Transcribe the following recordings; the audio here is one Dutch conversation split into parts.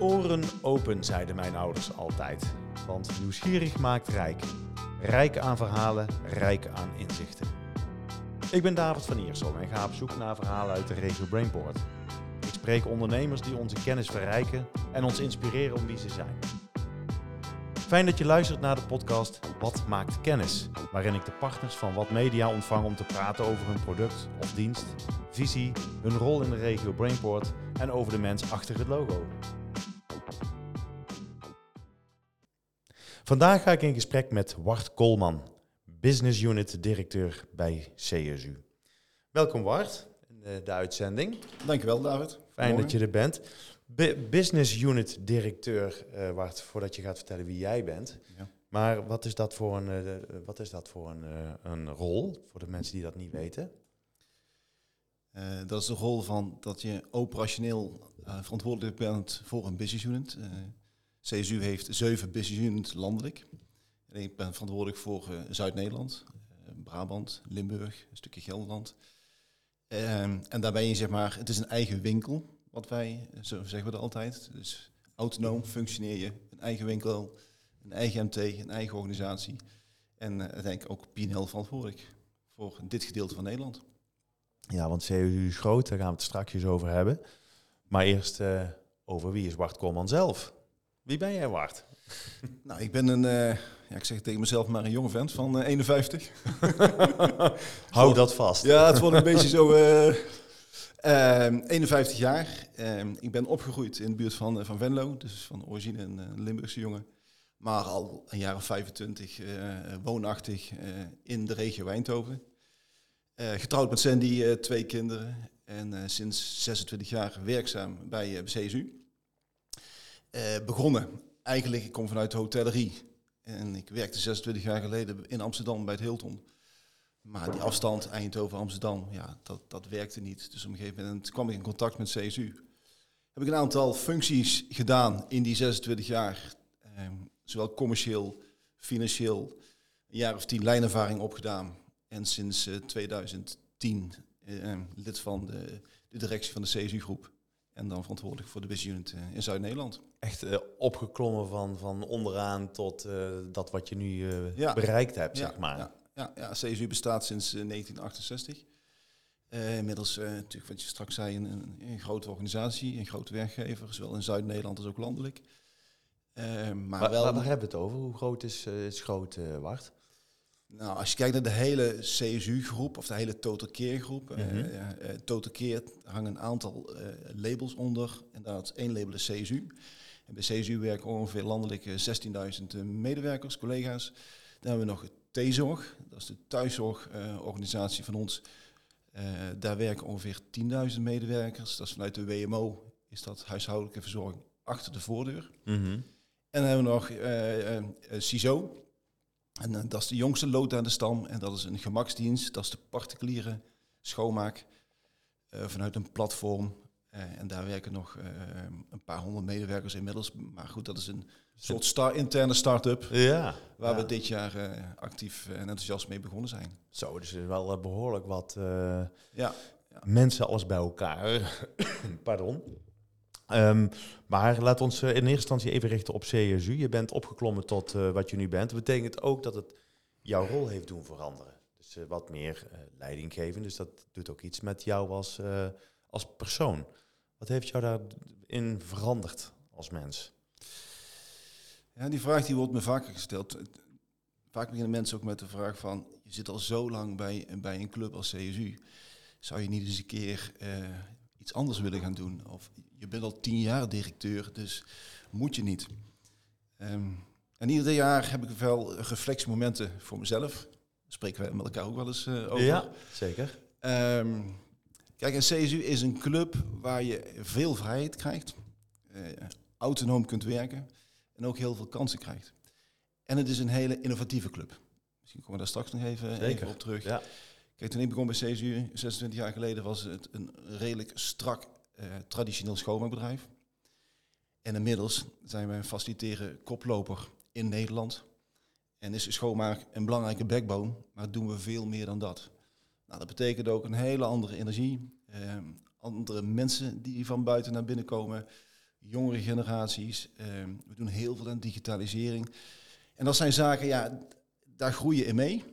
Oren open, zeiden mijn ouders altijd. Want nieuwsgierig maakt rijk. Rijk aan verhalen, rijk aan inzichten. Ik ben David van Iersel en ga op zoek naar verhalen uit de regio Brainport. Ik spreek ondernemers die onze kennis verrijken en ons inspireren om wie ze zijn. Fijn dat je luistert naar de podcast Wat maakt kennis? Waarin ik de partners van Wat Media ontvang om te praten over hun product of dienst, visie, hun rol in de regio Brainport en over de mens achter het logo. Vandaag ga ik in gesprek met Wart Koolman, Business Unit Directeur bij CSU. Welkom Wart in de, de uitzending. Dankjewel David. Fijn dat je er bent. B- Business Unit Directeur, eh Wart, voordat je gaat vertellen wie jij bent. Ja. Maar wat is dat voor een, eh, wat is dat voor een, eh, een rol, voor de mensen die dat niet weten? Eh, dat is de rol van dat je operationeel eh, verantwoordelijk bent voor een business unit. Eh, CSU heeft zeven business units landelijk. En ik ben verantwoordelijk voor eh, Zuid-Nederland, eh, Brabant, Limburg, een stukje Gelderland. Ehm, en daar ben je zeg maar, het is een eigen winkel, wat wij, eh, zo zeggen we dat altijd. Dus autonoom functioneer je, een eigen winkel, een eigen MT, een eigen organisatie. En uh, uiteindelijk ook P&L verantwoordelijk voor dit gedeelte van Nederland. Ja, want CSU is groot, daar gaan we het straks over hebben. Maar eerst over wie is Wart Koolman zelf? Wie ben jij, Wart? Nou, ik ben een, eh, ja, ik zeg tegen mezelf maar een jonge vent van eh, 51. Hou dat vast. Ja, het wordt een beetje zo. eh, ehm, 51 jaar. Ehm, ik ben opgegroeid in de buurt van, eh, van Venlo, dus van origine een, eh, Limburgse jongen. Maar al een jaar of 25 eh, woonachtig eh, in de regio Eindhoven. Eh, getrouwd met Sandy, eh, twee kinderen. En eh, sinds 26 jaar werkzaam bij eh, CSU. Eh, begonnen, eigenlijk, ik kom vanuit de hotellerie. En ik werkte 26 jaar geleden in Amsterdam bij het Hilton. Maar die afstand Eindhoven-Amsterdam, ja, dat, dat werkte niet. Dus op een gegeven moment kwam ik in contact met CSU. Heb ik een aantal functies gedaan in die 26 jaar. Ehm, zowel commercieel, financieel. Een jaar of tien lijnervaring opgedaan. En sinds eh, 2010 eh, lid van de, de directie van de CSU-groep. En dan verantwoordelijk voor de business unit eh, in Zuid-Nederland. Echt eh, opgeklommen van, van onderaan tot eh, dat wat je nu Ja. bereikt hebt, Ja, zeg maar. Ja, ja, ja, CSU bestaat sinds eh, 1968. Eh, inmiddels, natuurlijk wat je straks zei, een, een, een grote organisatie, een grote werkgever, zowel in Zuid-Nederland als ook landelijk. Maar Waar, wel, waar, waar hebben we het over? Hoe groot is, is groot, Wart? Nou, als je kijkt naar de hele CSU-groep, of de hele Total Care-groep. eh, Mhm. eh, Total Care hangen een aantal eh, labels onder. Is één label is CSU. En bij CSU werken ongeveer landelijk eh, 16.000 eh, medewerkers, collega's. Dan hebben we nog T-Zorg, dat is de thuiszorgorganisatie van ons. Daar werken ongeveer 10.000 medewerkers. Dat is vanuit de WMO, is dat huishoudelijke verzorging achter de voordeur. Mhm. En dan hebben we nog CISO. En eh, dat is de jongste lood aan de stam. En dat is een gemaksdienst. Dat is de particuliere schoonmaak eh, vanuit een platform. Eh, en daar werken nog een paar honderd medewerkers inmiddels. Maar goed, dat is een soort star interne start-up. Ja. Waar ja. we dit jaar actief en enthousiast mee begonnen zijn. Zo, dus er is wel eh, behoorlijk wat eh, Ja, mensen alles bij elkaar. Pardon. Ehm, maar laat ons eh, in eerste instantie even richten op CSU. Je bent opgeklommen tot eh, wat je nu bent. Dat betekent ook dat het jouw rol heeft doen veranderen. Dus eh, wat meer eh, leiding geven. Dus dat doet ook iets met jou als, als persoon. Wat heeft jou daarin veranderd als mens? Ja, die vraag die wordt me vaker gesteld. Vaak beginnen mensen ook met de vraag van... je zit al zo lang bij, bij een club als CSU. Zou je niet eens een keer iets anders willen gaan doen? Of je bent al tien jaar directeur, dus moet je niet. Ehm, en ieder jaar heb ik wel reflectiemomenten voor mezelf. Daar spreken we met elkaar ook wel eens eh, over. Ja, zeker. Ehm, kijk, een CSU is een club waar je veel vrijheid krijgt, eh, autonoom kunt werken en ook heel veel kansen krijgt. En het is een hele innovatieve club. Misschien komen we daar straks nog even, op terug. Ja. Toen ik begon bij CSU, 26 jaar geleden, was het een redelijk strak eh, traditioneel schoonmaakbedrijf. En inmiddels zijn wij een faciliteren koploper in Nederland. En is schoonmaak een belangrijke backbone, maar doen we veel meer dan dat. Nou, dat betekent ook een hele andere energie, ehm, andere mensen die van buiten naar binnen komen, jongere generaties. Ehm, we doen heel veel aan digitalisering. En dat zijn zaken, ja, daar groei je in mee.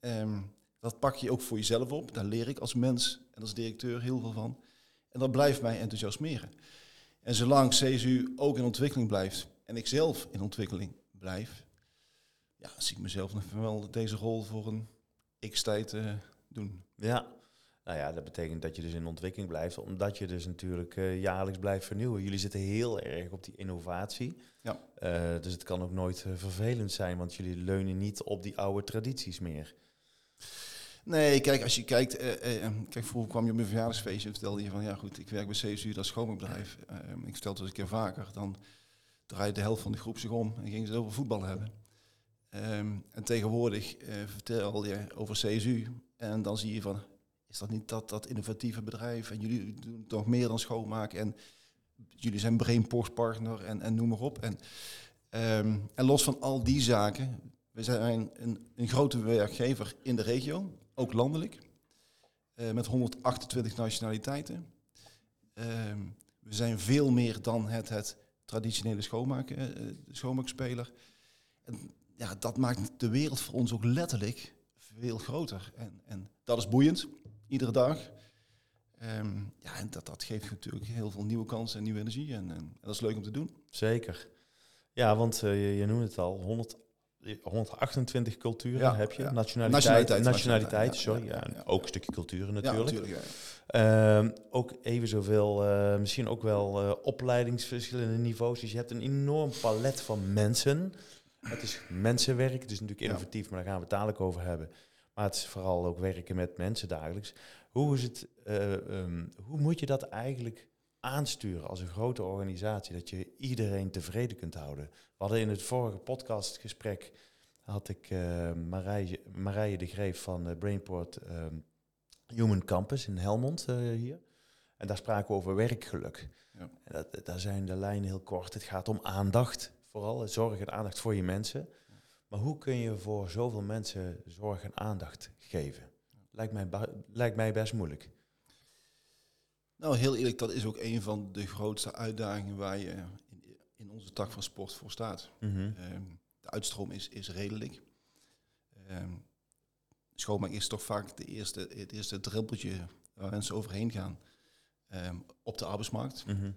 Ehm, dat pak je ook voor jezelf op. Daar leer ik als mens en als directeur heel veel van. En dat blijft mij enthousiasmeren. En zolang CSU ook in ontwikkeling blijft en ik zelf in ontwikkeling blijf, ja, zie ik mezelf nog wel deze rol voor een x-tijd uh, doen. Ja, nou ja, dat betekent dat je dus in ontwikkeling blijft, omdat je dus natuurlijk uh, jaarlijks blijft vernieuwen. Jullie zitten heel erg op die innovatie. Ja. Uh, dus het kan ook nooit vervelend zijn, want jullie leunen niet op die oude tradities meer. Nee, kijk, als je kijkt, uh, uh, kijk, vroeger kwam je op mijn verjaardagsfeestje en vertelde je van, ja goed, ik werk bij CSU, dat schoonmaakbedrijf. Uh, ik vertelde het een keer vaker, dan draaide de helft van de groep zich om en gingen ze over voetbal hebben. Um, en tegenwoordig vertel je over CSU en dan zie je van, is dat niet dat, dat innovatieve bedrijf en jullie doen toch meer dan schoonmaken en jullie zijn brainpostpartner en, en noem maar op. En, en los van al die zaken, we zijn een, een grote werkgever in de regio ook landelijk, uh, met 128 nationaliteiten. Uh, we zijn veel meer dan het, het traditionele schoonmaken, uh, schoonmaakspeler. En ja, dat maakt de wereld voor ons ook letterlijk veel groter. En, en dat is boeiend, iedere dag. Um, ja, en dat, dat geeft natuurlijk heel veel nieuwe kansen en nieuwe energie. En, en, dat is leuk om te doen. Zeker. Ja, want je, je noemde het al, 100 128 culturen heb je. Nationaliteit, nationaliteit, nationaliteit, sorry. Ja, ook een stukje culturen natuurlijk. Uh, ook even zoveel, uh, misschien ook wel uh, opleidingsverschillende niveaus. Dus je hebt een enorm palet van mensen. Het is mensenwerk, het is natuurlijk innovatief, maar daar gaan we het dadelijk over hebben. Maar het is vooral ook werken met mensen dagelijks. Hoe, is het, um, hoe moet je dat eigenlijk aansturen als een grote organisatie, dat je iedereen tevreden kunt houden. We hadden in het vorige podcastgesprek, had ik uh, Marije, Marije de Greef van uh, Brainport uh, Human Campus in Helmond uh, hier. En daar spraken we over werkgeluk. Ja. En dat, daar zijn de lijnen heel kort. Het gaat om aandacht, vooral zorg en aandacht voor je mensen. Maar hoe kun je voor zoveel mensen zorg en aandacht geven? Lijkt mij, lijkt mij best moeilijk. Nou, heel eerlijk, dat is ook een van de grootste uitdagingen waar je in, in onze tak van sport voor staat. Mhm. Ehm, de uitstroom is, is redelijk. Um, schoonmaak is toch vaak de eerste, het eerste druppeltje waar mensen overheen gaan um, op de arbeidsmarkt. Mhm.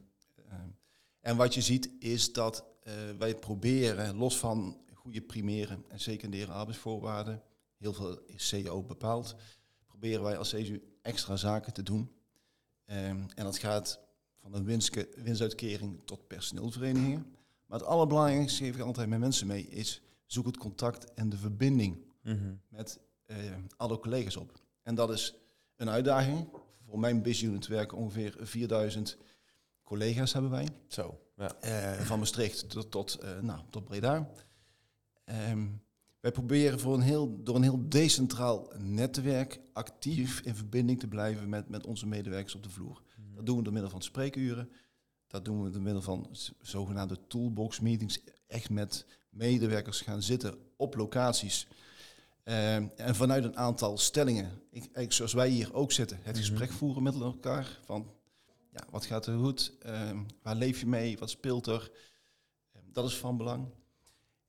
en wat je ziet is dat uh, wij proberen, los van goede primaire en secundaire arbeidsvoorwaarden, heel veel is CEO bepaald, proberen wij als CSU extra zaken te doen Um, en dat gaat van een winst, winstuitkering tot personeelverenigingen. Maar het allerbelangrijkste geef ik altijd met mensen mee is zoek het contact en de verbinding mhm. met uh, alle collega's op. En dat is een uitdaging. Voor mijn business unit werken ongeveer 4000 collega's hebben wij. Zo, ja. Uh, van Maastricht tot, tot, uh, nou, tot Breda. Um, wij proberen voor een heel, door een heel decentraal netwerk actief in verbinding te blijven met, met onze medewerkers op de vloer. Mhm. Dat doen we door middel van spreekuren. Dat doen we door middel van zogenaamde toolbox meetings. Echt met medewerkers gaan zitten op locaties. Uh, en vanuit een aantal stellingen, ik, zoals wij hier ook zitten, het mhm. gesprek voeren met elkaar. Van ja, wat gaat er goed? Uh, waar leef je mee? Wat speelt er? Uh, dat is van belang.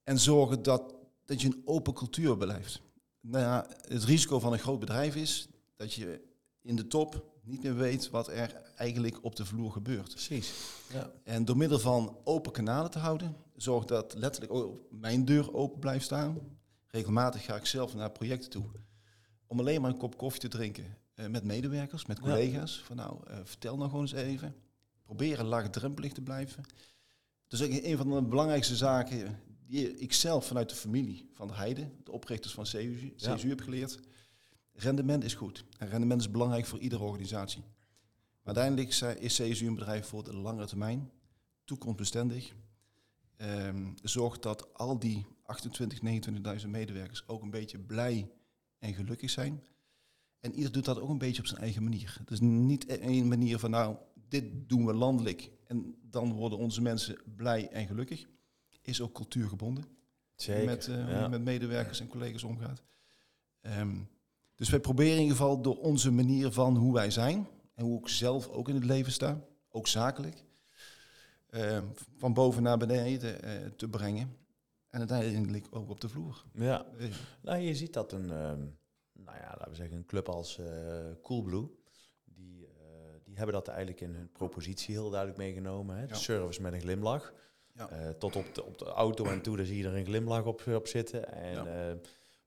En zorgen dat dat je een open cultuur blijft. Nou ja, het risico van een groot bedrijf is dat je in de top niet meer weet wat er eigenlijk op de vloer gebeurt. Precies. Ja. En door middel van open kanalen te houden, zorgt dat letterlijk ook mijn deur open blijft staan. Regelmatig ga ik zelf naar projecten toe om alleen maar een kop koffie te drinken uh, met medewerkers, met collega's. Van nou, uh, vertel nou gewoon eens even. Proberen laagdrempelig te blijven. Dus een van de belangrijkste zaken die ik zelf vanuit de familie van de Heide, de oprichters van CSU, CSU heb geleerd. Rendement is goed. En rendement is belangrijk voor iedere organisatie. Maar uiteindelijk is CSU een bedrijf voor de lange termijn, toekomstbestendig. Um, zorgt dat al die 28, 29.000 medewerkers ook een beetje blij en gelukkig zijn. En ieder doet dat ook een beetje op zijn eigen manier. Dus niet één manier van nou, dit doen we landelijk en dan worden onze mensen blij en gelukkig is ook cultuurgebonden. Zeker, met, uh, met medewerkers en collega's omgaat. Um, dus wij proberen in ieder geval door onze manier van hoe wij zijn en hoe ik zelf ook in het leven sta, ook zakelijk, eh, van boven naar beneden eh, te brengen. En uiteindelijk ook op de vloer. Ja. Eh, Nou, je ziet dat een, ehm, nou ja, laten we zeggen, een club als eh Coolblue, die, eh, die hebben dat eigenlijk in hun propositie heel duidelijk meegenomen. Hè? De Ja. service met een glimlach. Ja. Eh, tot op de, op de auto en toe, daar zie je er een glimlach op, op zitten. En, Ja. eh,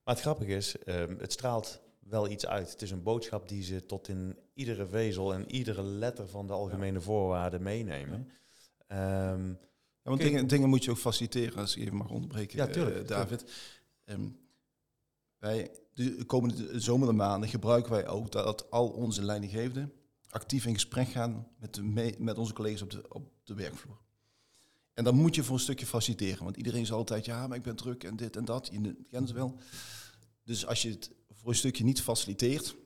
maar het grappige is, ehm, het straalt wel iets uit. Het is een boodschap die ze tot in iedere vezel en iedere letter van de algemene voorwaarden meenemen. Ja, want dingen, dingen moet je ook faciliteren, als ik even mag onderbreken, Ja, eh, tuurlijk, David. Ehm, wij, de komende zomende maanden gebruiken wij ook dat al onze leidinggevenden actief in gesprek gaan met, de met onze collega's op de, op de werkvloer. En dan moet je voor een stukje faciliteren, want iedereen is altijd, ja, maar ik ben druk en dit en dat, je kent ze wel. Dus als je het voor een stukje niet faciliteert,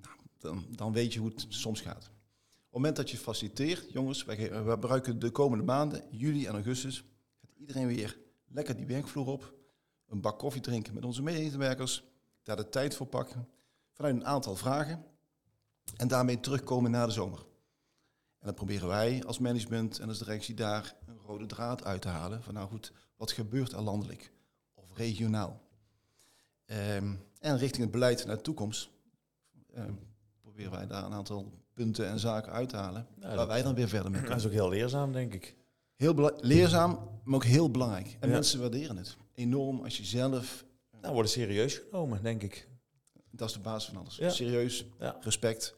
nou, dan, dan weet je hoe het soms gaat. Op het moment dat je faciliteert, jongens, wij, ge- wij gebruiken de komende maanden, juli en augustus, gaat iedereen weer lekker die werkvloer op, een bak koffie drinken met onze medewerkers, daar de tijd voor pakken, vanuit een aantal vragen en daarmee terugkomen na de zomer. En dan proberen wij als management en als directie daar een rode draad uit te halen van nou goed, wat gebeurt er landelijk of regionaal? Ehm, en richting het beleid naar de toekomst ehm, proberen wij daar een aantal punten en zaken uit te halen, waar dat- wij dan weer verder mee dat kunnen. is ook heel leerzaam, denk ik. Heel leerzaam, maar ook heel belangrijk. En Ja. mensen waarderen het enorm als je zelf, Nou, worden serieus genomen, denk ik. dat is de basis van alles. Ja. Serieus, respect.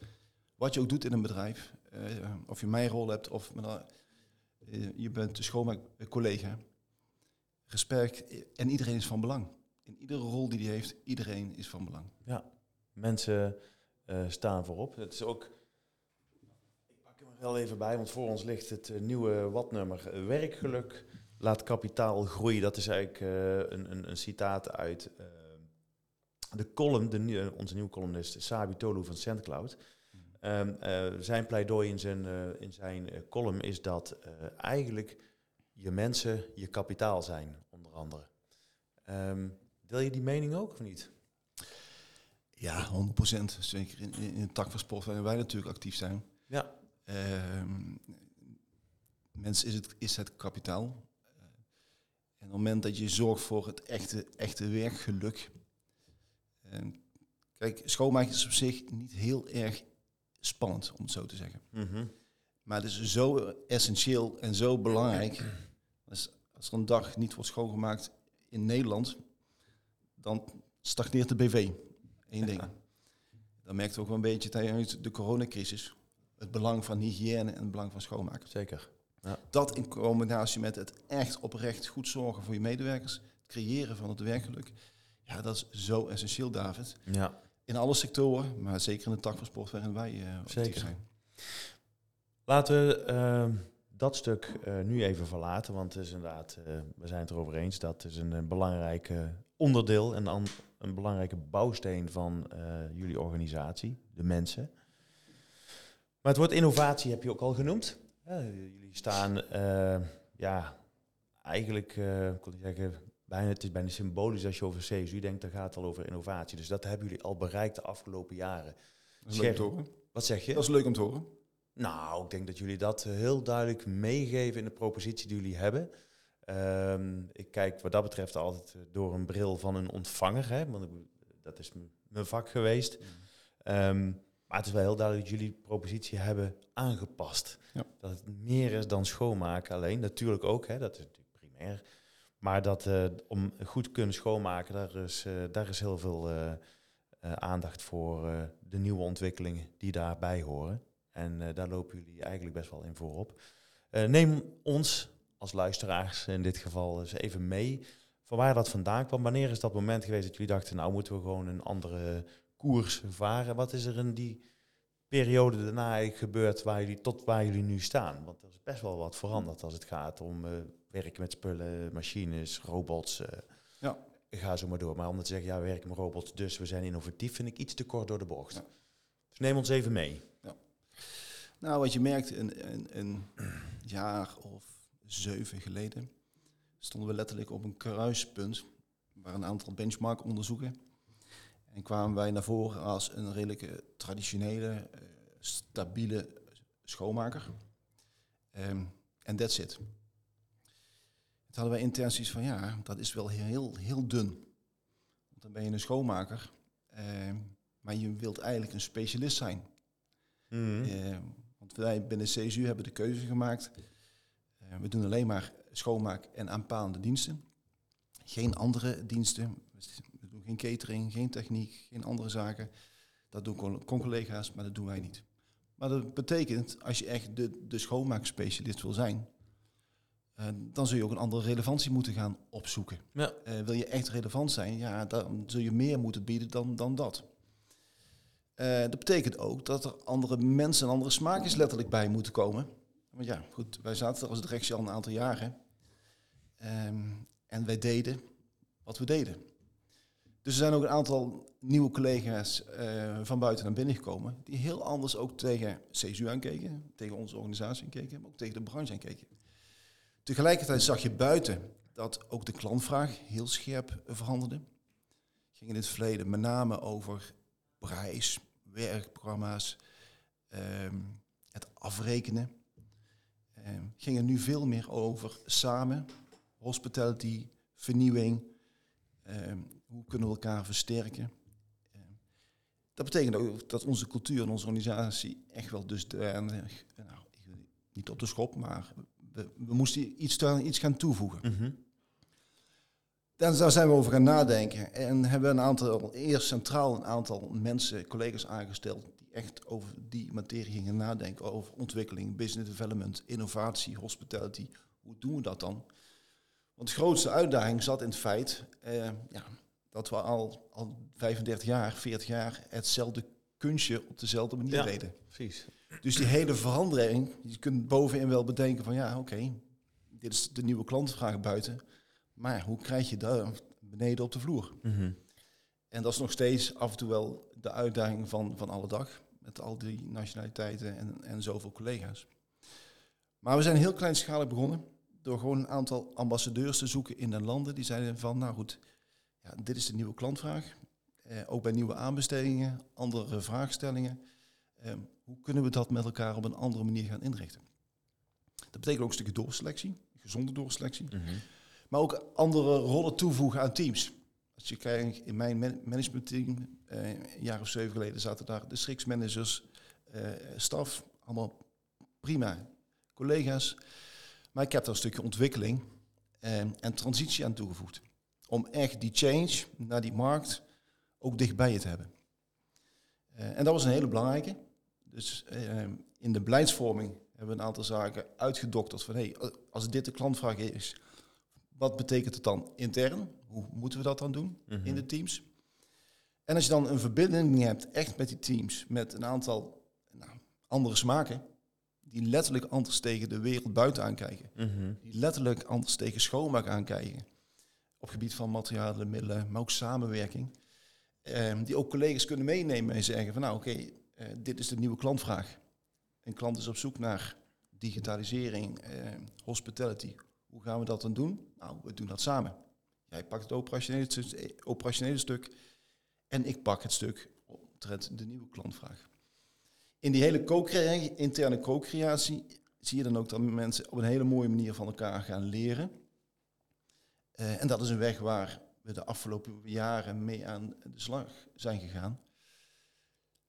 Wat je ook doet in een bedrijf, eh, of je mijn rol hebt of eh, je bent de schoonmaakcollega. Respect en iedereen is van belang. In iedere rol die hij heeft, iedereen is van belang. Mensen eh, staan voorop. Het is ook. Ik pak hem wel even bij, want voor ons ligt het eh, nieuwe watnummer. eh, Werkgeluk laat kapitaal groeien. Dat is eigenlijk eh, een, een, een citaat uit eh, de column, de, onze nieuwe columnist Sabi Tolu van SendCloud. Ehm, eh, zijn pleidooi in zijn, eh, in zijn eh, column is dat eigenlijk je mensen je kapitaal zijn, onder andere. Ehm, deel je die mening ook of niet? Ja, 100%. Zeker in, in, in de tak van sport waarin wij natuurlijk actief zijn. Ja. Ehm mens is het, is het kapitaal. En op het moment dat je zorgt voor het echte, echte werkgeluk. Kijk, schoonmaken is op zich niet heel erg spannend, om het zo te zeggen. Mhm. Maar het is zo essentieel en zo belangrijk. Dus als er een dag niet wordt schoongemaakt in Nederland, dan stagneert de BV. Eén ding. Dan merkt we ook wel een beetje tijdens de coronacrisis het belang van hygiëne en het belang van schoonmaken. Zeker. Dat in combinatie met het echt oprecht goed zorgen voor je medewerkers, het creëren van het werkgeluk. Ja, dat is zo essentieel, David. Ja. In alle sectoren, maar zeker in de tak van sport waarin wij actief Zeker. zijn. Laten we ehm, dat stuk eh, nu even verlaten, want het is inderdaad, eh, we zijn het erover eens, dat is een, belangrijk onderdeel en dan een belangrijke bouwsteen van jullie organisatie, de mensen. Maar het woord innovatie heb je ook al genoemd. Ja, jullie staan, ja, eigenlijk, ik kon niet zeggen, bijna, het is bijna symbolisch als je over CSU denkt, dan gaat het al over innovatie. Dus dat hebben jullie al bereikt de afgelopen jaren. Dat is leuk om te horen. Wat zeg je? Dat is leuk om te horen. Nou, ik denk dat jullie dat heel duidelijk meegeven in de propositie die jullie hebben. Ehm, ik kijk wat dat betreft altijd eh, door een bril van een ontvanger, hè, want ik dat is mijn vak geweest. Ehm, maar het is wel heel duidelijk dat jullie propositie hebben aangepast. Ja. Dat het meer is dan schoonmaken alleen. Natuurlijk ook, hè, dat is natuurlijk primair. Maar dat eh, om goed kunnen schoonmaken, daar is, eh, daar is heel veel eh, aandacht voor de nieuwe ontwikkelingen die daarbij horen. En daar lopen jullie eigenlijk best wel in voorop. Neem ons als luisteraars in dit geval eens even mee van waar dat vandaan kwam. Wanneer is dat moment geweest dat jullie dachten, nou moeten we gewoon een andere koers varen? Wat is er in die periode daarna gebeurd waar jullie, tot waar jullie nu staan? Want er is best wel wat veranderd als het gaat om werken met spullen, machines, robots. eh, Ja. Ga zo maar door. Maar om te zeggen, ja, we werken met robots, dus we zijn innovatief, vind ik iets te kort door de bocht. Ja. Dus neem ons even mee. Nou, wat je merkt, een, een, een jaar of zeven geleden stonden we letterlijk op een kruispunt. Waren een aantal benchmark-onderzoeken. En kwamen wij naar voren als een redelijke traditionele, eh, stabiele schoonmaker. Ehm, En that's it. Hadden wij intenties van, ja, dat is wel heel, heel dun. Want dan ben je een schoonmaker, eh, maar je wilt eigenlijk een specialist zijn. Mhm. Eh, want wij binnen CSU hebben de keuze gemaakt. eh, we doen alleen maar schoonmaak en aanpalende diensten. Geen andere diensten. We doen geen catering, geen techniek, geen andere zaken. Dat doen con- con-collega's, maar dat doen wij niet. Maar dat betekent, als je echt de, de schoonmaakspecialist wil zijn, eh, dan zul je ook een andere relevantie moeten gaan opzoeken. Ja. Eh, wil je echt relevant zijn, ja, dan zul je meer moeten bieden dan, dan dat. Eh, dat betekent ook dat er andere mensen en andere smaakjes letterlijk bij moeten komen. Want ja, goed, wij zaten er als directie al een aantal jaren. Ehm, en wij deden wat we deden. Dus er zijn ook een aantal nieuwe collega's van buiten naar binnen gekomen. Die heel anders ook tegen CSU aankeken. Tegen onze organisatie aankeken. Maar ook tegen de branche aankeken. Tegelijkertijd zag je buiten dat ook de klantvraag heel scherp veranderde. Ging in het verleden met name over prijs, werkprogramma's, ehm, het afrekenen. Ehm, ging er nu veel meer over samen, hospitality, vernieuwing. ehm, hoe kunnen we elkaar versterken? Dat betekent ook dat onze cultuur en onze organisatie echt wel dus nou, niet op de schop, maar we, we moesten iets, iets gaan toevoegen. Mhm. Dan daar zijn we over gaan nadenken en hebben we een aantal, eerst centraal een aantal mensen, collega's aangesteld die echt over die materie gingen nadenken, over ontwikkeling, business development, innovatie, hospitality. Hoe doen we dat dan? Want de grootste uitdaging zat in het feit eh, ja, dat we al, al 35 jaar, 40 jaar hetzelfde kunstje op dezelfde manier Ja. deden. Precies. Dus die hele verandering, je kunt bovenin wel bedenken van ja, oké, dit is de nieuwe klantvraag buiten. Maar hoe krijg je dat beneden op de vloer? Mhm. En dat is nog steeds af en toe wel de uitdaging van, van alle dag. Met al die nationaliteiten en, en zoveel collega's. Maar we zijn heel kleinschalig begonnen. Door gewoon een aantal ambassadeurs te zoeken in de landen. Die zeiden van, nou goed, ja, dit is de nieuwe klantvraag. Eh, ook bij nieuwe aanbestedingen, andere vraagstellingen. Eh, hoe kunnen we dat met elkaar op een andere manier gaan inrichten? Dat betekent ook een stukje doorselectie, gezonde doorselectie. Mhm. Maar ook andere rollen toevoegen aan teams. Als je kijkt, in mijn man- managementteam, eh, een jaar of zeven geleden zaten daar districtsmanagers, eh staf, allemaal prima collega's. Maar ik heb daar een stukje ontwikkeling eh, en transitie aan toegevoegd. Om echt die change naar die markt ook dichtbij je te hebben. Eh, en dat was een hele belangrijke. Dus eh, in de beleidsvorming hebben we een aantal zaken uitgedokterd van hey, als dit de klantvraag is, wat betekent het dan intern? Hoe moeten we dat dan doen Mhm. in de teams? En als je dan een verbinding hebt, echt met die teams, met een aantal nou, andere smaken, die letterlijk anders tegen de wereld buiten aankijken, Mhm. die letterlijk anders tegen schoonmaak aankijken, op gebied van materialen, middelen, maar ook samenwerking, ehm, die ook collega's kunnen meenemen en zeggen van nou oké, eh, dit is de nieuwe klantvraag. Een klant is op zoek naar digitalisering, ehm, hospitality. Hoe gaan we dat dan doen? Nou, we doen dat samen. Jij pakt het operationele, stu- operationele stuk en ik pak het stuk omtrent de nieuwe klantvraag. In die hele co-crea- interne co-creatie zie je dan ook dat mensen op een hele mooie manier van elkaar gaan leren. Eh, en dat is een weg waar we de afgelopen jaren mee aan de slag zijn gegaan.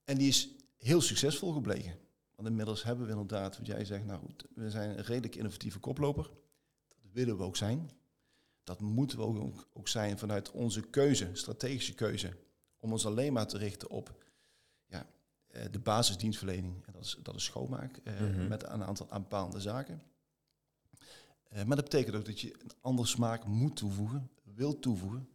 En die is heel succesvol gebleken. Want inmiddels hebben we inderdaad, wat jij zegt, nou goed, we zijn een redelijk innovatieve koploper. Dat willen we ook zijn. Dat moeten we ook, ook zijn vanuit onze keuze, strategische keuze, om ons alleen maar te richten op ja, eh, de basisdienstverlening. En dat is, dat is schoonmaak, eh, Mhm. met een aantal aanpalende zaken. Eh, maar dat betekent ook dat je een andere smaak moet toevoegen, wil toevoegen,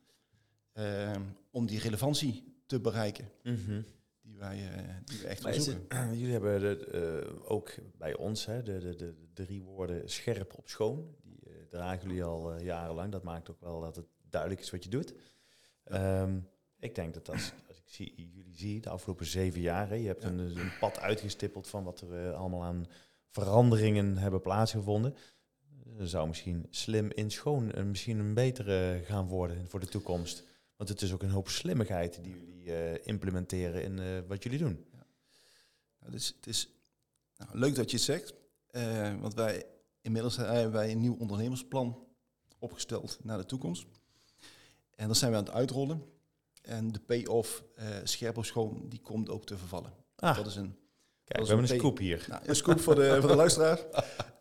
eh, om die relevantie te bereiken Mhm. die wij, eh, die we echt Maar zoeken. het- jullie hebben de, eh, ook bij ons hè, de, de, de, de drie woorden scherp op schoon. Die eh, dragen jullie al jarenlang. Dat maakt ook wel dat het duidelijk is wat je doet. Ehm, ik denk dat als, als ik zie, jullie zie de afgelopen zeven jaar, hè, je hebt Ja. een, een pad uitgestippeld van wat er allemaal aan veranderingen hebben plaatsgevonden. Zou misschien slim in schoon en misschien een betere gaan worden voor de toekomst. Want het is ook een hoop slimmigheid die jullie eh, implementeren in eh, wat jullie doen. Nou, dus het is nou, leuk dat je het zegt, eh, want wij inmiddels hebben wij een nieuw ondernemersplan opgesteld naar de toekomst. En dat zijn we aan het uitrollen. En de payoff scherp op schoon, die komt ook te vervallen. Ah. Dat is een Kijk, we hebben een scoop hier. Nou, een scoop voor de, voor de luisteraar.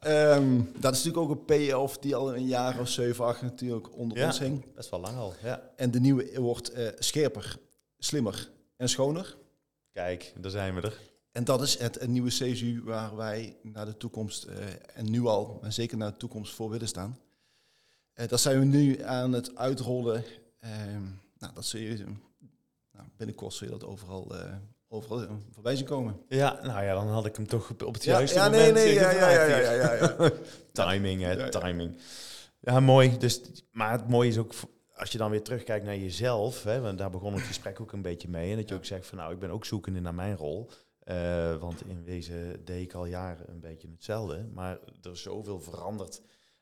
Um, dat is natuurlijk ook een payoff die al een jaar of 7, 8 natuurlijk onder ja, ons hing. best wel lang al, ja. En de nieuwe wordt uh, scherper, slimmer en schoner. Kijk, daar zijn we er. En dat is het een nieuwe CSU waar wij naar de toekomst, uh, en nu al, maar zeker naar de toekomst voor willen staan. Uh, dat zijn we nu aan het uitrollen. Ehm, nou, dat zul je, nou, binnenkort zul je dat overal overal voorbij zien komen. Ja, nou ja, dan had ik hem toch op het ja, juiste ja, moment nee, nee, ja, ja, ja, ja, ja, ja. timing, hè, timing. Ja, mooi. Dus, maar het mooie is ook, als je dan weer terugkijkt naar jezelf, hè, want daar begon het gesprek ook een beetje mee, en dat je ook zegt van, nou, ik ben ook zoekende naar mijn rol. Uh, want in wezen deed ik al jaren een beetje hetzelfde. Maar er is zoveel veranderd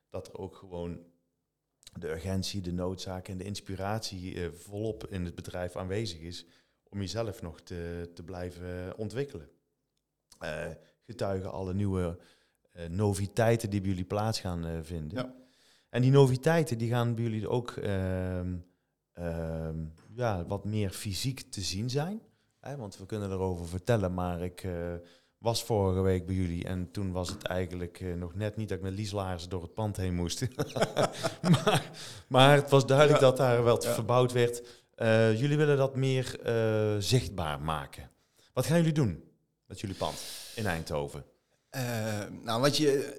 dat er ook gewoon de urgentie, de noodzaak en de inspiratie uh, volop in het bedrijf aanwezig is om jezelf nog te, te blijven ontwikkelen. Uh, getuigen alle nieuwe uh, noviteiten die bij jullie plaats gaan uh, vinden. Ja. En die noviteiten die gaan bij jullie ook ehm, ehm, ja, wat meer fysiek te zien zijn. Hè, want we kunnen erover vertellen, maar ik was vorige week bij jullie en toen was het eigenlijk nog net niet dat ik met Lies door het pand heen moest. maar, maar het was duidelijk Ja. dat daar wel Ja. verbouwd werd. Uh, jullie willen dat meer uh, zichtbaar maken. Wat gaan jullie doen met jullie pand in Eindhoven? Uh, nou, wat je,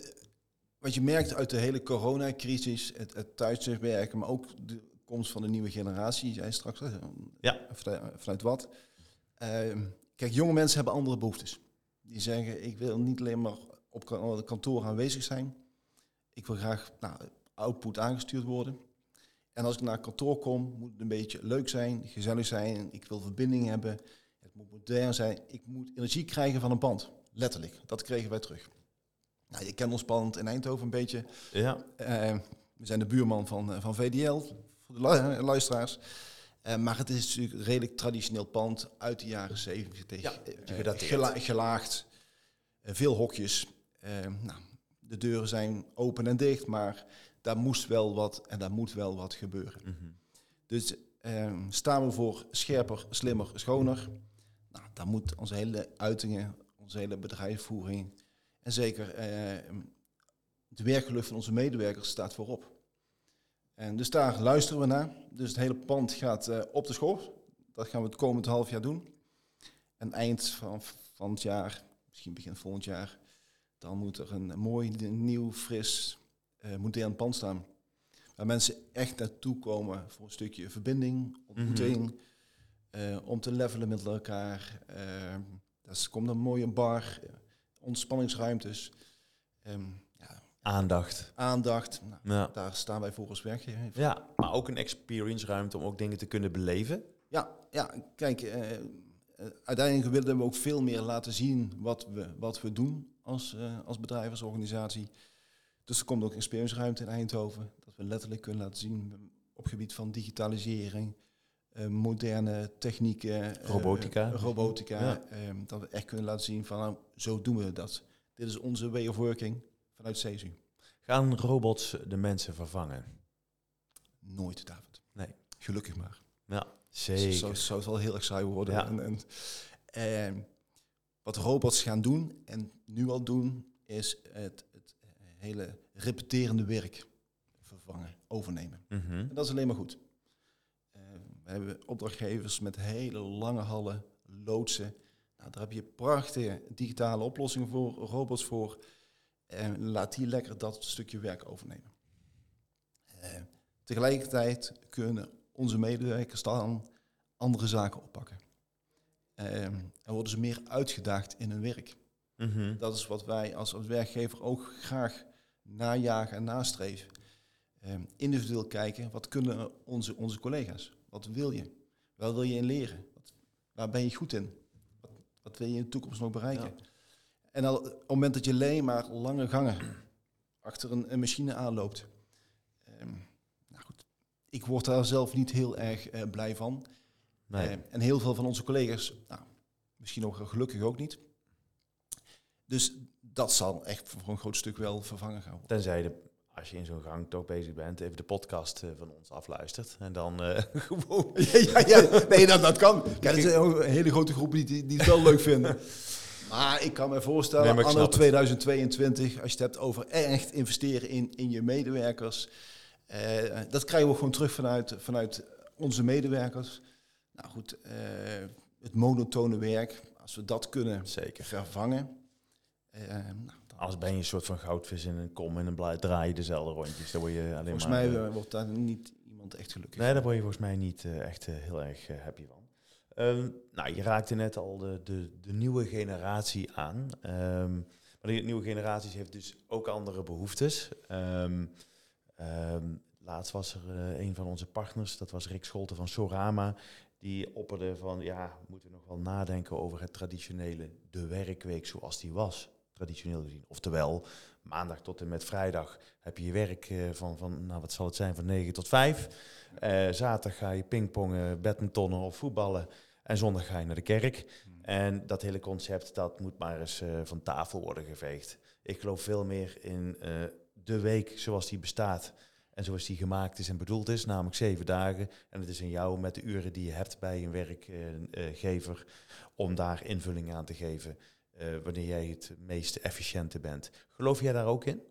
wat je merkt uit de hele coronacrisis, het, het thuiswerken, maar ook de komst van de nieuwe generatie, jij straks, ja. vanuit, vanuit wat. kijk, jonge mensen hebben andere behoeftes. Die zeggen, ik wil niet alleen maar op kantoor aanwezig zijn. Ik wil graag nou, output aangestuurd worden. En als ik naar kantoor kom, moet het een beetje leuk zijn, gezellig zijn. Ik wil verbinding hebben. Het moet modern zijn. Ik moet energie krijgen van een pand. Letterlijk. Dat kregen wij terug. Nou, je kent ons pand in Eindhoven een beetje. Ja. Uh, we zijn de buurman van, uh, van VDL, voor de lu luisteraars. Uh, maar het is natuurlijk een redelijk traditioneel pand uit de jaren 70. Ja, gela gelaagd. veel hokjes. nou, de deuren zijn open en dicht, maar daar moest wel wat en daar moet wel wat gebeuren. Mm -hmm. Dus uh, staan we voor scherper, slimmer, schoner. Nou, dan moet onze hele uitingen, onze hele bedrijfsvoering en zeker uh, de werkgeluk van onze medewerkers staat voorop. En dus daar luisteren we naar. Dus het hele pand gaat uh, op de schop. Dat gaan we het komend half jaar doen. En eind van, van het jaar, misschien begin volgend jaar, dan moet er een mooi, nieuw, fris, uh, modern pand staan. Waar mensen echt naartoe komen voor een stukje verbinding, ontmoeting, mm -hmm. uh, om te levelen met elkaar. Uh, er komt een mooie bar, ontspanningsruimtes. Um, ja, aandacht. Aandacht, nou, ja. daar staan wij voor als werkgever. Ja, maar ook een experience ruimte om ook dingen te kunnen beleven. Ja, ja kijk, uh, uiteindelijk willen we ook veel meer laten zien wat we, wat we doen als, als bedrijf, als organisatie. Dus er komt ook een experience in Eindhoven. Dat we letterlijk kunnen laten zien op gebied van digitalisering, uh, moderne technieken. Robotica. Uh, robotica. Ja. Uh, dat we echt kunnen laten zien van nou, zo doen we dat. Dit is onze way of working vanuit CSU. Gaan robots de mensen vervangen? Nooit, David. Nee. Gelukkig maar. Ja, zeker. Zo zou het wel heel erg saai worden. Ja. En, en, en, wat robots gaan doen en nu al doen, is het hele repeterende werk vervangen, overnemen. Mm -hmm. En dat is alleen maar goed. Uh, we hebben opdrachtgevers met hele lange hallen, loodsen. Nou, daar heb je prachtige digitale oplossingen voor, robots voor. En laat die lekker dat stukje werk overnemen. Uh, tegelijkertijd kunnen onze medewerkers dan andere zaken oppakken. Uh, en worden ze meer uitgedaagd in hun werk. Mm -hmm. Dat is wat wij als, als werkgever ook graag najagen en nastreven. Um, individueel kijken, wat kunnen onze, onze collega's? Wat wil je? Waar wil je in leren? Wat, waar ben je goed in? Wat, wat, wil je in de toekomst nog bereiken? Ja. En al, op het moment dat je alleen maar lange gangen achter een, een machine aanloopt. Um, nou goed, ik word daar zelf niet heel erg uh, blij van. Nee. Uh, en heel veel van onze collega's, nou, misschien ook gelukkig ook niet. Dus dat zal echt voor een groot stuk wel vervangen gaan worden. Tenzij de, als je in zo'n gang toch bezig bent, even de podcast eh, van ons afluistert. En dan eh, gewoon... ja, ja, ja, nee, dat, dat kan. Kijk, er zijn ook een hele grote groep die, die het wel leuk vinden. Maar ik kan me voorstellen, Nee, anno snap het. 2022, als je het hebt over echt investeren in, in je medewerkers. eh, dat krijgen we gewoon terug vanuit, vanuit onze medewerkers. Nou goed, het monotone werk, als we dat kunnen Zeker. vervangen. Eh, nou, dan- Anders ben je een soort van goudvis in een kom en dan blij- draai je dezelfde rondjes. Dan word je alleen volgens maar... mij eh, eh, wordt daar niet iemand echt gelukkig. Nee, daar word je volgens mij niet eh, echt eh, heel erg eh, happy van. Ehm, nou, je raakte net al de, de, de nieuwe generatie aan. Ehm, maar die nieuwe generatie heeft dus ook andere behoeftes. Ehm, laatst was er eh, een van onze partners, dat was Rick Scholten van Sorama. Die opperde van, ja, moeten we nog wel nadenken over het traditionele, de werkweek zoals die was, traditioneel gezien. Oftewel, maandag tot en met vrijdag heb je je werk eh, van, van, nou wat zal het zijn, van 9 tot 5. Eh, zaterdag ga je pingpongen, badmintonnen of voetballen. En zondag ga je naar de kerk. En dat hele concept, dat moet maar eens eh, van tafel worden geveegd. Ik geloof veel meer in de week zoals die bestaat. En zoals die gemaakt is en bedoeld is, namelijk zeven dagen. En het is aan jou met de uren die je hebt bij een werkgever om daar invulling aan te geven. Eh, wanneer jij het meest efficiënte bent. Geloof jij daar ook in?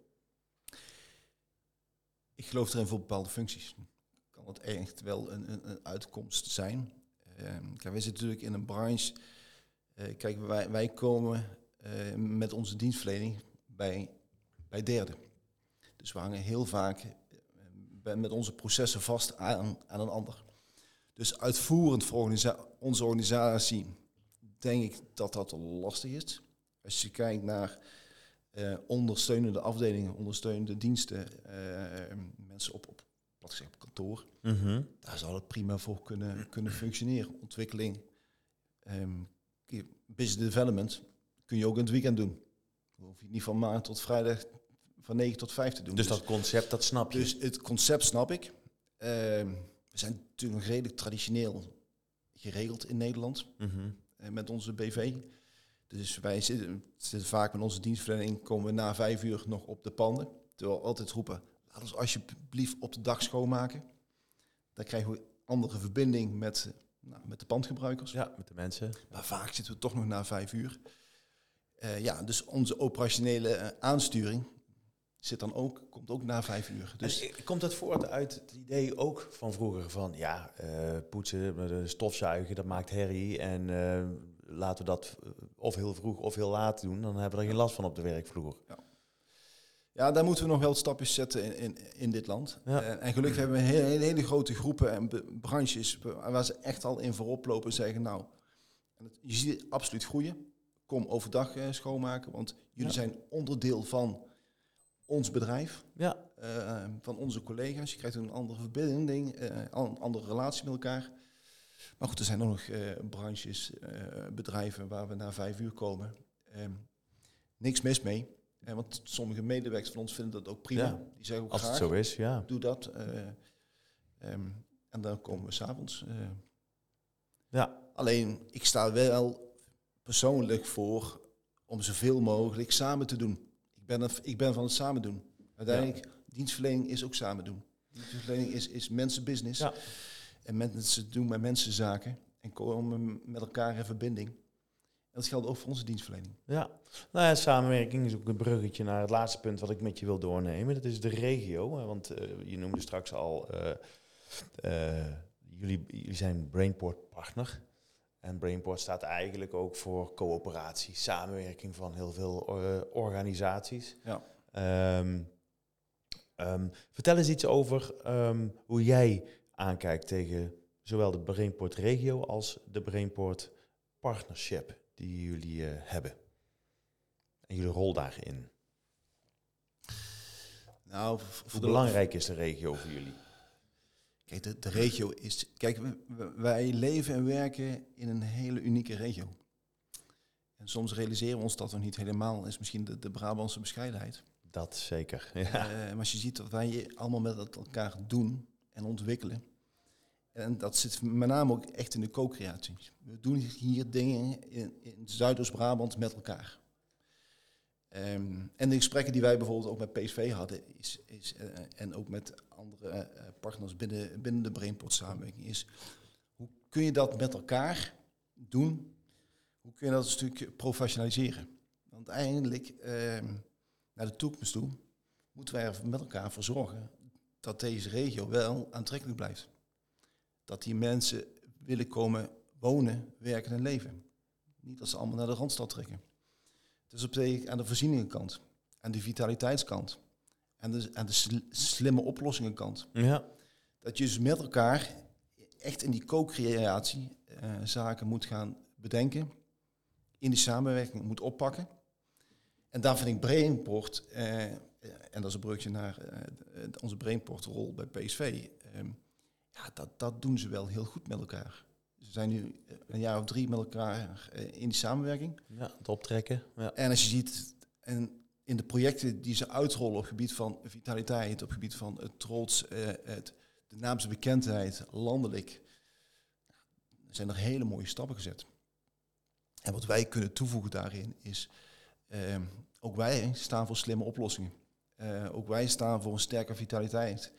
Ik geloof erin voor bepaalde functies. Kan het echt wel een, een, een uitkomst zijn. Ehm kijk, wij zitten natuurlijk in een branche. eh, kijk, wij, wij komen eh, met onze dienstverlening bij, bij derden. Dus we hangen heel vaak met onze processen vast aan, aan een ander. Dus uitvoerend voor onze organisatie denk ik dat dat lastig is. Als je kijkt naar eh, ondersteunende afdelingen, ondersteunende diensten, eh, mensen op, op, wat gezegd, op kantoor, daar zal het prima voor kunnen, kunnen functioneren. Ontwikkeling, ehm, business development kun je ook in het weekend doen. Dan hoef je niet van maandag tot vrijdag van 9 tot 5 te doen. Dus dat concept, dat snap je. dus het concept snap ik. Ehm, we zijn natuurlijk nog redelijk traditioneel geregeld in Nederland Mhm. Met onze BV. Dus wij zitten, zitten vaak met onze dienstverlening, komen we na vijf uur nog op de panden. Terwijl we altijd roepen, laat ons alsjeblieft op de dag schoonmaken. Dan krijgen we andere verbinding met, nou, met de pandgebruikers. Ja, met de mensen. Maar vaak zitten we toch nog na vijf uur. Eh, ja, dus onze operationele eh, aansturing zit dan ook, komt ook na vijf uur. Dus komt dat voort uit het idee ook van vroeger van ja, eh, poetsen, eh, stofzuigen, dat maakt herrie en eh, laten we dat of heel vroeg of heel laat doen, dan hebben we er geen last van op de werkvloer. Ja, daar moeten we nog wel stapjes zetten in, in, in dit land. Ja. En, en gelukkig hebben we hele, hele, hele grote groepen en branches waar ze echt al in voorop lopen en zeggen, nou, je ziet het absoluut groeien. Kom overdag eh, schoonmaken, want jullie Ja. zijn onderdeel van ons bedrijf, Ja, eh, van onze collega's. Je krijgt een andere verbinding, eh, een andere relatie met elkaar. Maar goed, er zijn ook nog eh, branches, eh, bedrijven waar we na vijf uur komen. Ehm, niks mis mee. Eh, want sommige medewerkers van ons vinden dat ook prima. Ja. Die zeggen ook als het zo is, ja. doe dat. eh, ehm, en dan komen we s'avonds. eh Ja, Alleen, ik sta wel persoonlijk voor om zoveel mogelijk samen te doen. Ik ben, een- ik ben van het samen doen. Uiteindelijk, dienstverlening is ook samen doen. Dienstverlening is, is mensenbusiness. Ja. En mensen doen met mensen zaken en komen met elkaar in verbinding. En dat geldt ook voor onze dienstverlening. ja. Nou ja, samenwerking is ook een bruggetje naar het laatste punt wat ik met je wil doornemen. Dat is de regio. Want eh, je noemde straks al, eh, eh, jullie, jullie zijn Brainport partner. En Brainport staat eigenlijk ook voor coöperatie, samenwerking van heel veel eh, organisaties. Ja. Ehm, ehm, vertel eens iets over ehm, hoe jij aankijkt tegen zowel de Brainport regio als de Brainport partnership die jullie eh, hebben. En jullie rol daarin. Nou, voor Hoe de- belangrijk is de regio voor jullie? Kijk, de, de regio is. Kijk, wij leven en werken in een hele unieke regio. En soms realiseren we ons dat we niet helemaal is misschien de, de Brabantse bescheidenheid. Dat zeker. Ja. Eh, maar als je ziet wat wij allemaal met elkaar doen en ontwikkelen. En dat zit met name ook echt in de co-creatie. We doen hier dingen in, in Zuidoost-Brabant met elkaar. Ehm, en de gesprekken die wij bijvoorbeeld ook met PSV hadden, is, is, eh, en ook met andere eh, partners binnen, binnen de Brainport samenwerking, is hoe kun je dat met elkaar doen? Hoe kun je dat een stuk professionaliseren? Want eindelijk, ehm, naar de toekomst toe, moeten wij er met elkaar voor zorgen dat deze regio wel aantrekkelijk blijft. Dat die mensen willen komen wonen, werken en leven. Niet dat ze allemaal naar de Randstad trekken. Dus op de, aan de voorzieningenkant, aan de vitaliteitskant, en de, aan de slimme oplossingenkant. Ja. Dat je dus met elkaar echt in die co-creatie uh, zaken moet gaan bedenken, in die samenwerking moet oppakken. En daar vind ik Brainport, uh, en dat is een brugje naar uh, onze Brainport-rol bij PSV, ja, dat, dat doen ze wel heel goed met elkaar. Zijn nu een jaar of drie met elkaar in die samenwerking. Ja, het optrekken. Ja. En als je ziet, en in de projecten die ze uitrollen op het gebied van vitaliteit, op het gebied van het trots, het, de naamse bekendheid, landelijk, zijn er hele mooie stappen gezet. En wat wij kunnen toevoegen daarin is, uh, ook wij staan voor slimme oplossingen. Uh, ook wij staan voor een sterke vitaliteit.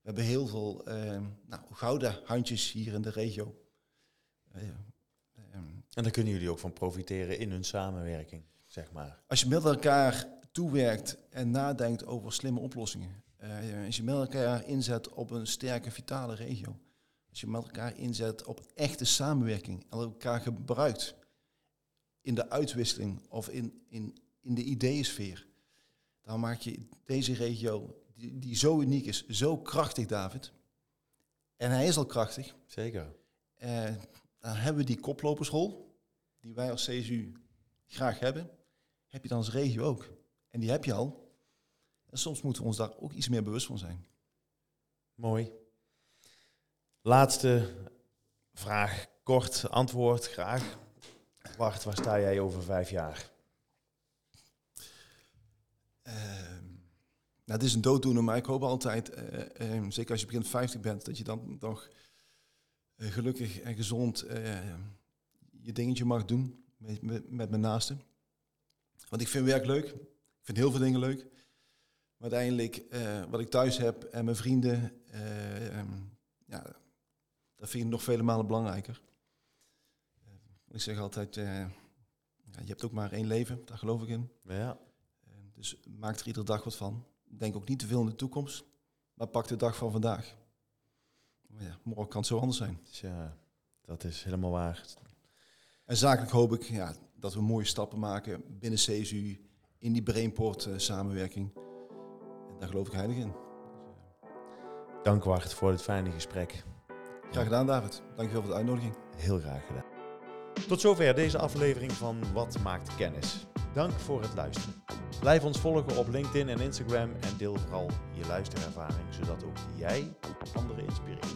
We hebben heel veel uh, nou, gouden handjes hier in de regio. Ehm, en daar kunnen jullie ook van profiteren in hun samenwerking, zeg maar. Als je met elkaar toewerkt en nadenkt over slimme oplossingen. Eh, als je met elkaar inzet op een sterke, vitale regio. Als je met elkaar inzet op echte samenwerking en elkaar gebruikt in de uitwisseling of in, in, in de ideeënsfeer, dan maak je deze regio, die, die zo uniek is, zo krachtig, David. En hij is al krachtig. Zeker. Uh, dan hebben we die koplopersrol, die wij als CSU graag hebben, heb je dan als regio ook. En die heb je al. En soms moeten we ons daar ook iets meer bewust van zijn. Mooi. Laatste vraag, kort antwoord, graag. Wacht, waar sta jij over vijf jaar? Uh, nou, het is een dooddoener, maar ik hoop altijd, uh, uh, zeker als je begint 50 bent, dat je dan nog eh, gelukkig en gezond je dingetje mag doen met, met, met mijn naasten. Want ik vind werk leuk. Ik vind heel veel dingen leuk. Maar uiteindelijk, wat ik thuis heb en mijn vrienden, um, ja, dat vind ik nog vele malen belangrijker. Ik zeg altijd, uh, je hebt ook maar één leven, daar geloof ik in. Ja. Dus maak er iedere dag wat van. Denk ook niet te veel in de toekomst, maar pak de dag van vandaag. Maar ja, morgen kan het zo anders zijn. Ja, dat is helemaal waar. En zakelijk hoop ik ja, dat we mooie stappen maken binnen CSU, in die Brainport uh, samenwerking. En daar geloof ik heilig in. Dank Wart voor het fijne gesprek. Graag gedaan David. Dankjewel voor de uitnodiging. Heel graag gedaan. Tot zover deze aflevering van Wat maakt kennis. Dank voor het luisteren. Blijf ons volgen op LinkedIn en Instagram en deel vooral je luisterervaring, zodat ook jij anderen inspireert.